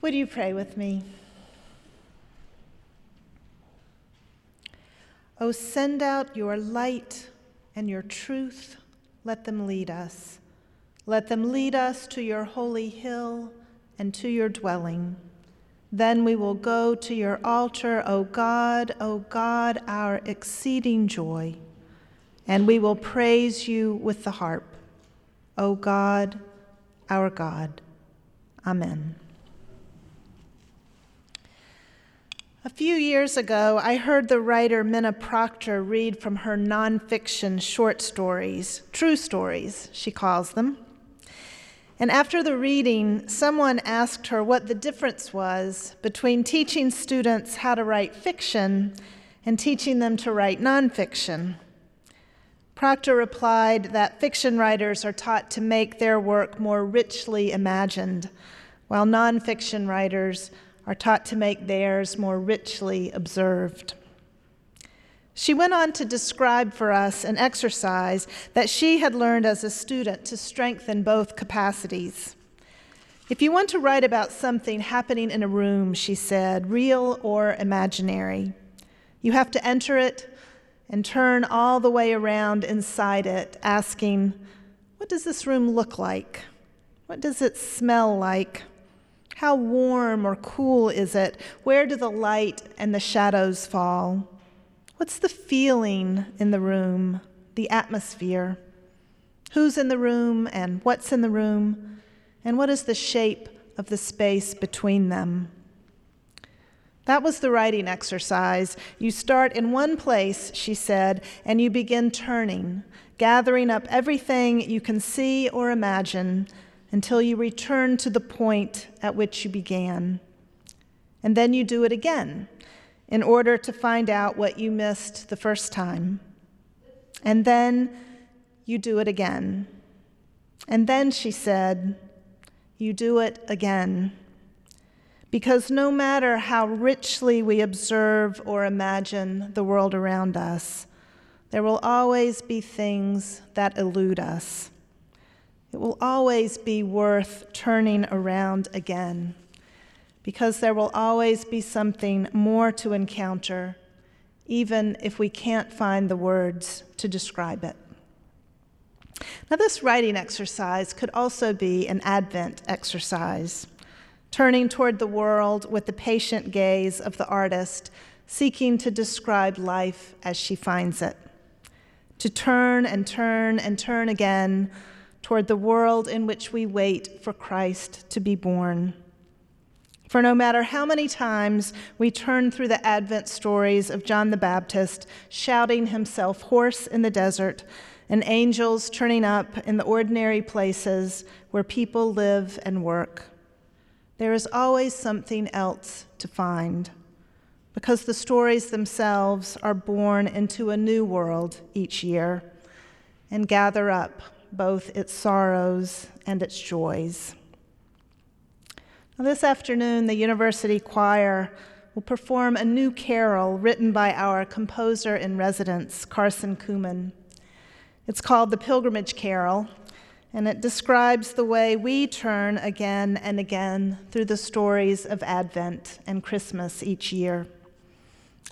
Would you pray with me? Oh, send out your light and your truth. Let them lead us. Let them lead us to your holy hill and to your dwelling. Then we will go to your altar, O God, O God, our exceeding joy, and we will praise you with the harp, O God, our God. Amen. A few years ago, I heard the writer Minna Proctor read from her nonfiction short stories, true stories, she calls them. And after the reading, someone asked her what the difference was between teaching students how to write fiction and teaching them to write nonfiction. Proctor replied that fiction writers are taught to make their work more richly imagined, while nonfiction writers are taught to make theirs more richly observed. She went on to describe for us an exercise that she had learned as a student to strengthen both capacities. If you want to write about something happening in a room, she said, real or imaginary, you have to enter it and turn all the way around inside it, asking, What does this room look like? What does it smell like? How warm or cool is it? Where do the light and the shadows fall? What's the feeling in the room, the atmosphere? Who's in the room and what's in the room? And what is the shape of the space between them? That was the writing exercise. You start in one place, she said, and you begin turning, gathering up everything you can see or imagine until you return to the point at which you began. And then you do it again in order to find out what you missed the first time. And then you do it again. And then, she said, you do it again. Because no matter how richly we observe or imagine the world around us, there will always be things that elude us. It will always be worth turning around again because there will always be something more to encounter, even if we can't find the words to describe it. Now, this writing exercise could also be an Advent exercise, turning toward the world with the patient gaze of the artist, seeking to describe life as she finds it. To turn and turn and turn again toward the world in which we wait for Christ to be born. For no matter how many times we turn through the Advent stories of John the Baptist shouting himself hoarse in the desert, and angels turning up in the ordinary places where people live and work, there is always something else to find, because the stories themselves are born into a new world each year and gather up both its sorrows and its joys. Now, this afternoon, the university choir will perform a new carol written by our composer in residence, Carson Cooman. It's called the Pilgrimage Carol, and it describes the way we turn again and again through the stories of Advent and Christmas each year.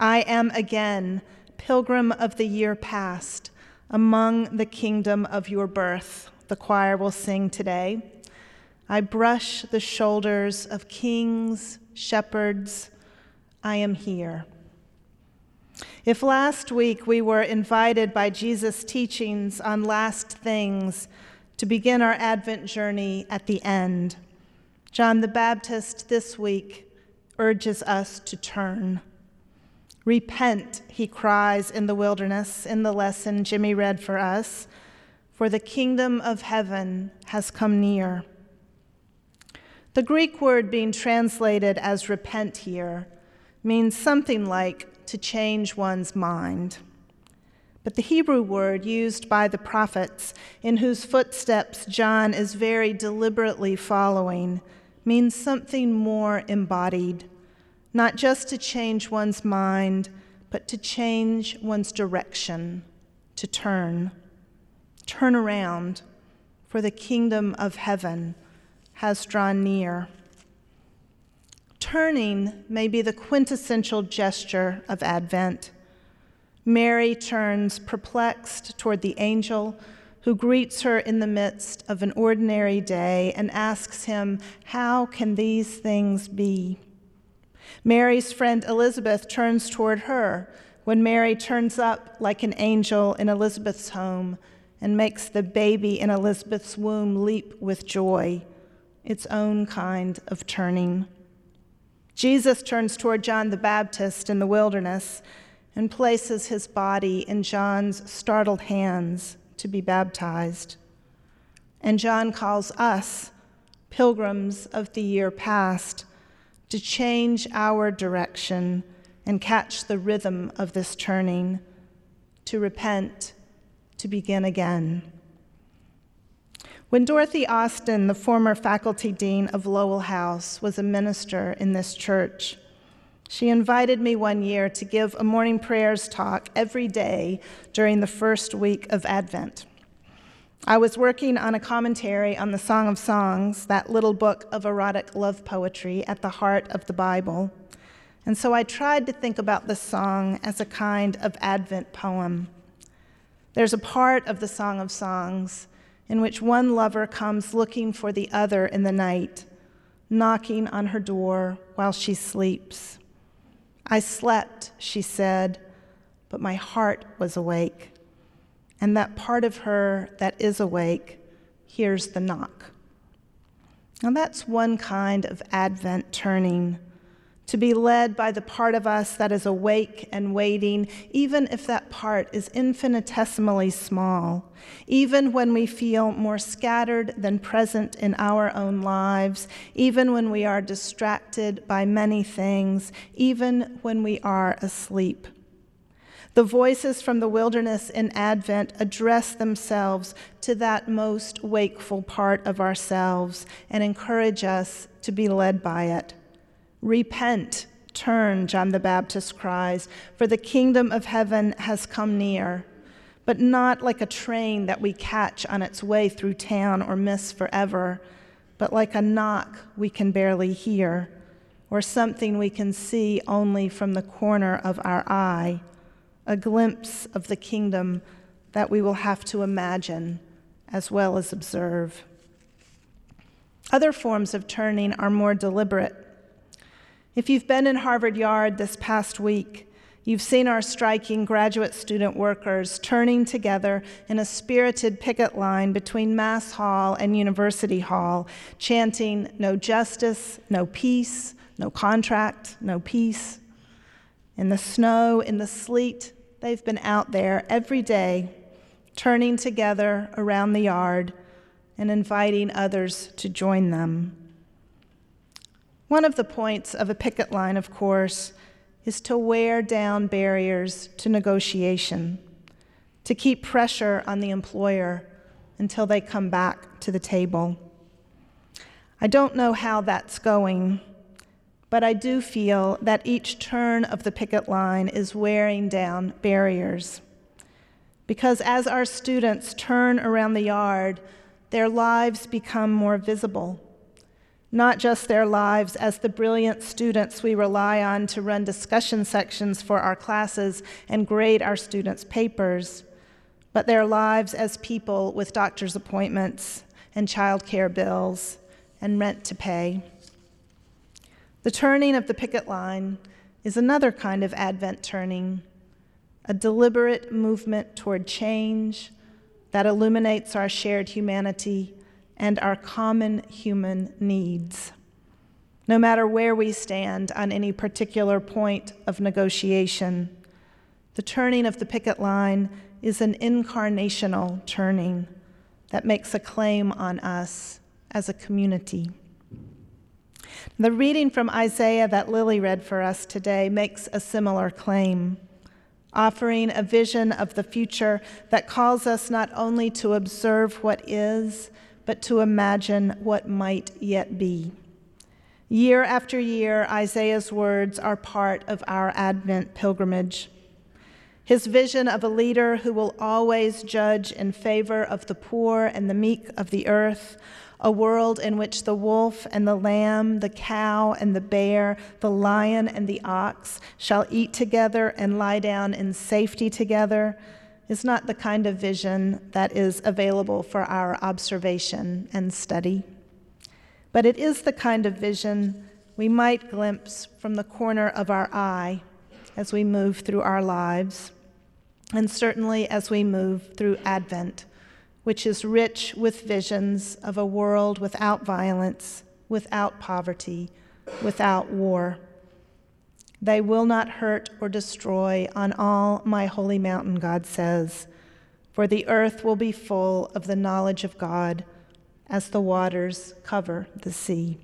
I am again pilgrim of the year past, among the kingdom of your birth, the choir will sing today. I brush the shoulders of kings, shepherds. I am here. If last week we were invited by Jesus' teachings on last things to begin our Advent journey at the end, John the Baptist this week urges us to turn. Repent, he cries in the wilderness in the lesson Jimmy read for us, for the kingdom of heaven has come near. The Greek word being translated as repent here means something like to change one's mind. But the Hebrew word used by the prophets, in whose footsteps John is very deliberately following, means something more embodied not just to change one's mind, but to change one's direction, to turn. Turn around, for the kingdom of heaven has drawn near. turning may be the quintessential gesture of Advent. Mary turns perplexed toward the angel who greets her in the midst of an ordinary day and asks him, How can these things be? Mary's friend Elizabeth turns toward her when Mary turns up like an angel in Elizabeth's home and makes the baby in Elizabeth's womb leap with joy, its own kind of turning. Jesus turns toward John the Baptist in the wilderness and places his body in John's startled hands to be baptized. And John calls us, pilgrims of the year past, to change our direction and catch the rhythm of this turning, to repent, to begin again. When Dorothy Austin, the former faculty dean of Lowell House, was a minister in this church, she invited me one year to give a morning prayers talk every day during the first week of Advent. I was working on a commentary on the Song of Songs, that little book of erotic love poetry at the heart of the Bible. And so I tried to think about the song as a kind of Advent poem. There's a part of the Song of Songs in which one lover comes looking for the other in the night, knocking on her door while she sleeps. I slept, she said, but my heart was awake. And that part of her that is awake hears the knock. Now, that's one kind of Advent turning to be led by the part of us that is awake and waiting, even if that part is infinitesimally small, even when we feel more scattered than present in our own lives, even when we are distracted by many things, even when we are asleep. The voices from the wilderness in Advent address themselves to that most wakeful part of ourselves and encourage us to be led by it. Repent, turn, John the Baptist cries, for the kingdom of heaven has come near. But not like a train that we catch on its way through town or miss forever, but like a knock we can barely hear, or something we can see only from the corner of our eye, a glimpse of the kingdom that we will have to imagine as well as observe. Other forms of turning are more deliberate if you've been in Harvard Yard this past week, you've seen our striking graduate student workers turning together in a spirited picket line between Mass Hall and University Hall, chanting, No justice, no peace, no contract, no peace. In the snow, in the sleet, they've been out there every day, turning together around the yard and inviting others to join them. One of the points of a picket line, of course, is to wear down barriers to negotiation, to keep pressure on the employer until they come back to the table. I don't know how that's going, but I do feel that each turn of the picket line is wearing down barriers. Because as our students turn around the yard, their lives become more visible not just their lives as the brilliant students we rely on to run discussion sections for our classes and grade our students' papers, but their lives as people with doctor's appointments and child care bills and rent to pay. The turning of the picket line is another kind of Advent turning, a deliberate movement toward change that illuminates our shared humanity and our common human needs. No matter where we stand on any particular point of negotiation, the turning of the picket line is an incarnational turning that makes a claim on us as a community. The reading from Isaiah that Lily read for us today makes a similar claim, offering a vision of the future that calls us not only to observe what is, but to imagine what might yet be. Year after year, Isaiah's words are part of our Advent pilgrimage. His vision of a leader who will always judge in favor of the poor and the meek of the earth, a world in which the wolf and the lamb, the cow and the bear, the lion and the ox shall eat together and lie down in safety together, is not the kind of vision that is available for our observation and study. But it is the kind of vision we might glimpse from the corner of our eye as we move through our lives, and certainly as we move through Advent, which is rich with visions of a world without violence, without poverty, without war. They will not hurt or destroy on all my holy mountain, God says, for the earth will be full of the knowledge of God as the waters cover the sea.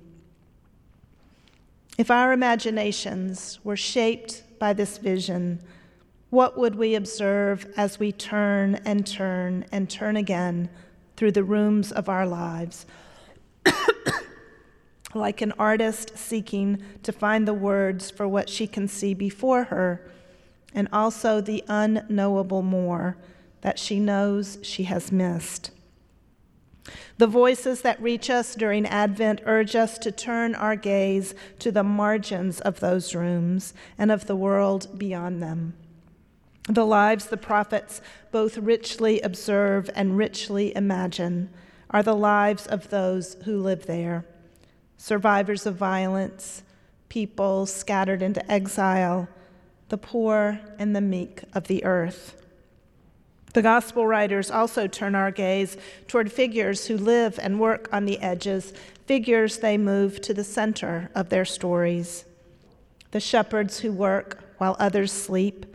If our imaginations were shaped by this vision, what would we observe as we turn and turn and turn again through the rooms of our lives? like an artist seeking to find the words for what she can see before her, and also the unknowable more that she knows she has missed. The voices that reach us during Advent urge us to turn our gaze to the margins of those rooms and of the world beyond them. The lives the prophets both richly observe and richly imagine are the lives of those who live there survivors of violence, people scattered into exile, the poor and the meek of the earth. The gospel writers also turn our gaze toward figures who live and work on the edges, figures they move to the center of their stories. The shepherds who work while others sleep,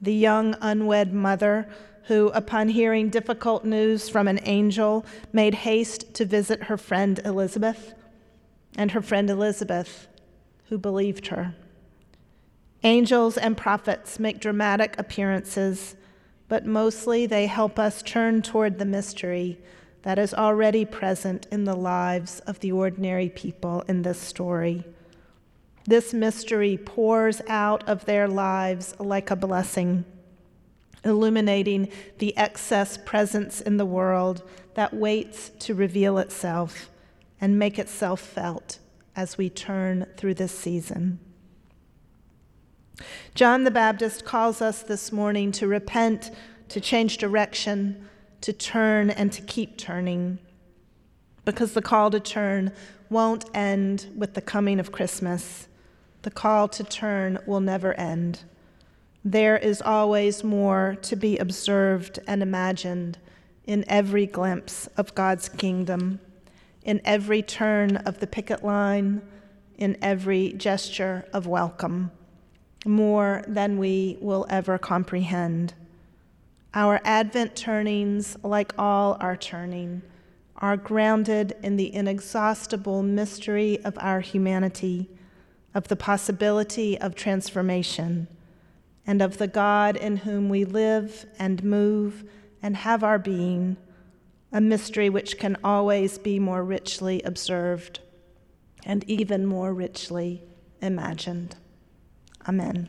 the young unwed mother who, upon hearing difficult news from an angel, made haste to visit her friend Elizabeth and her friend Elizabeth, who believed her. Angels and prophets make dramatic appearances, but mostly they help us turn toward the mystery that is already present in the lives of the ordinary people in this story. This mystery pours out of their lives like a blessing, illuminating the excess presence in the world that waits to reveal itself and make itself felt as we turn through this season. John the Baptist calls us this morning to repent, to change direction, to turn, and to keep turning. Because the call to turn won't end with the coming of Christmas. The call to turn will never end. There is always more to be observed and imagined in every glimpse of God's kingdom in every turn of the picket line, in every gesture of welcome, more than we will ever comprehend. Our Advent turnings, like all our turning, are grounded in the inexhaustible mystery of our humanity, of the possibility of transformation, and of the God in whom we live and move and have our being a mystery which can always be more richly observed and even more richly imagined. Amen.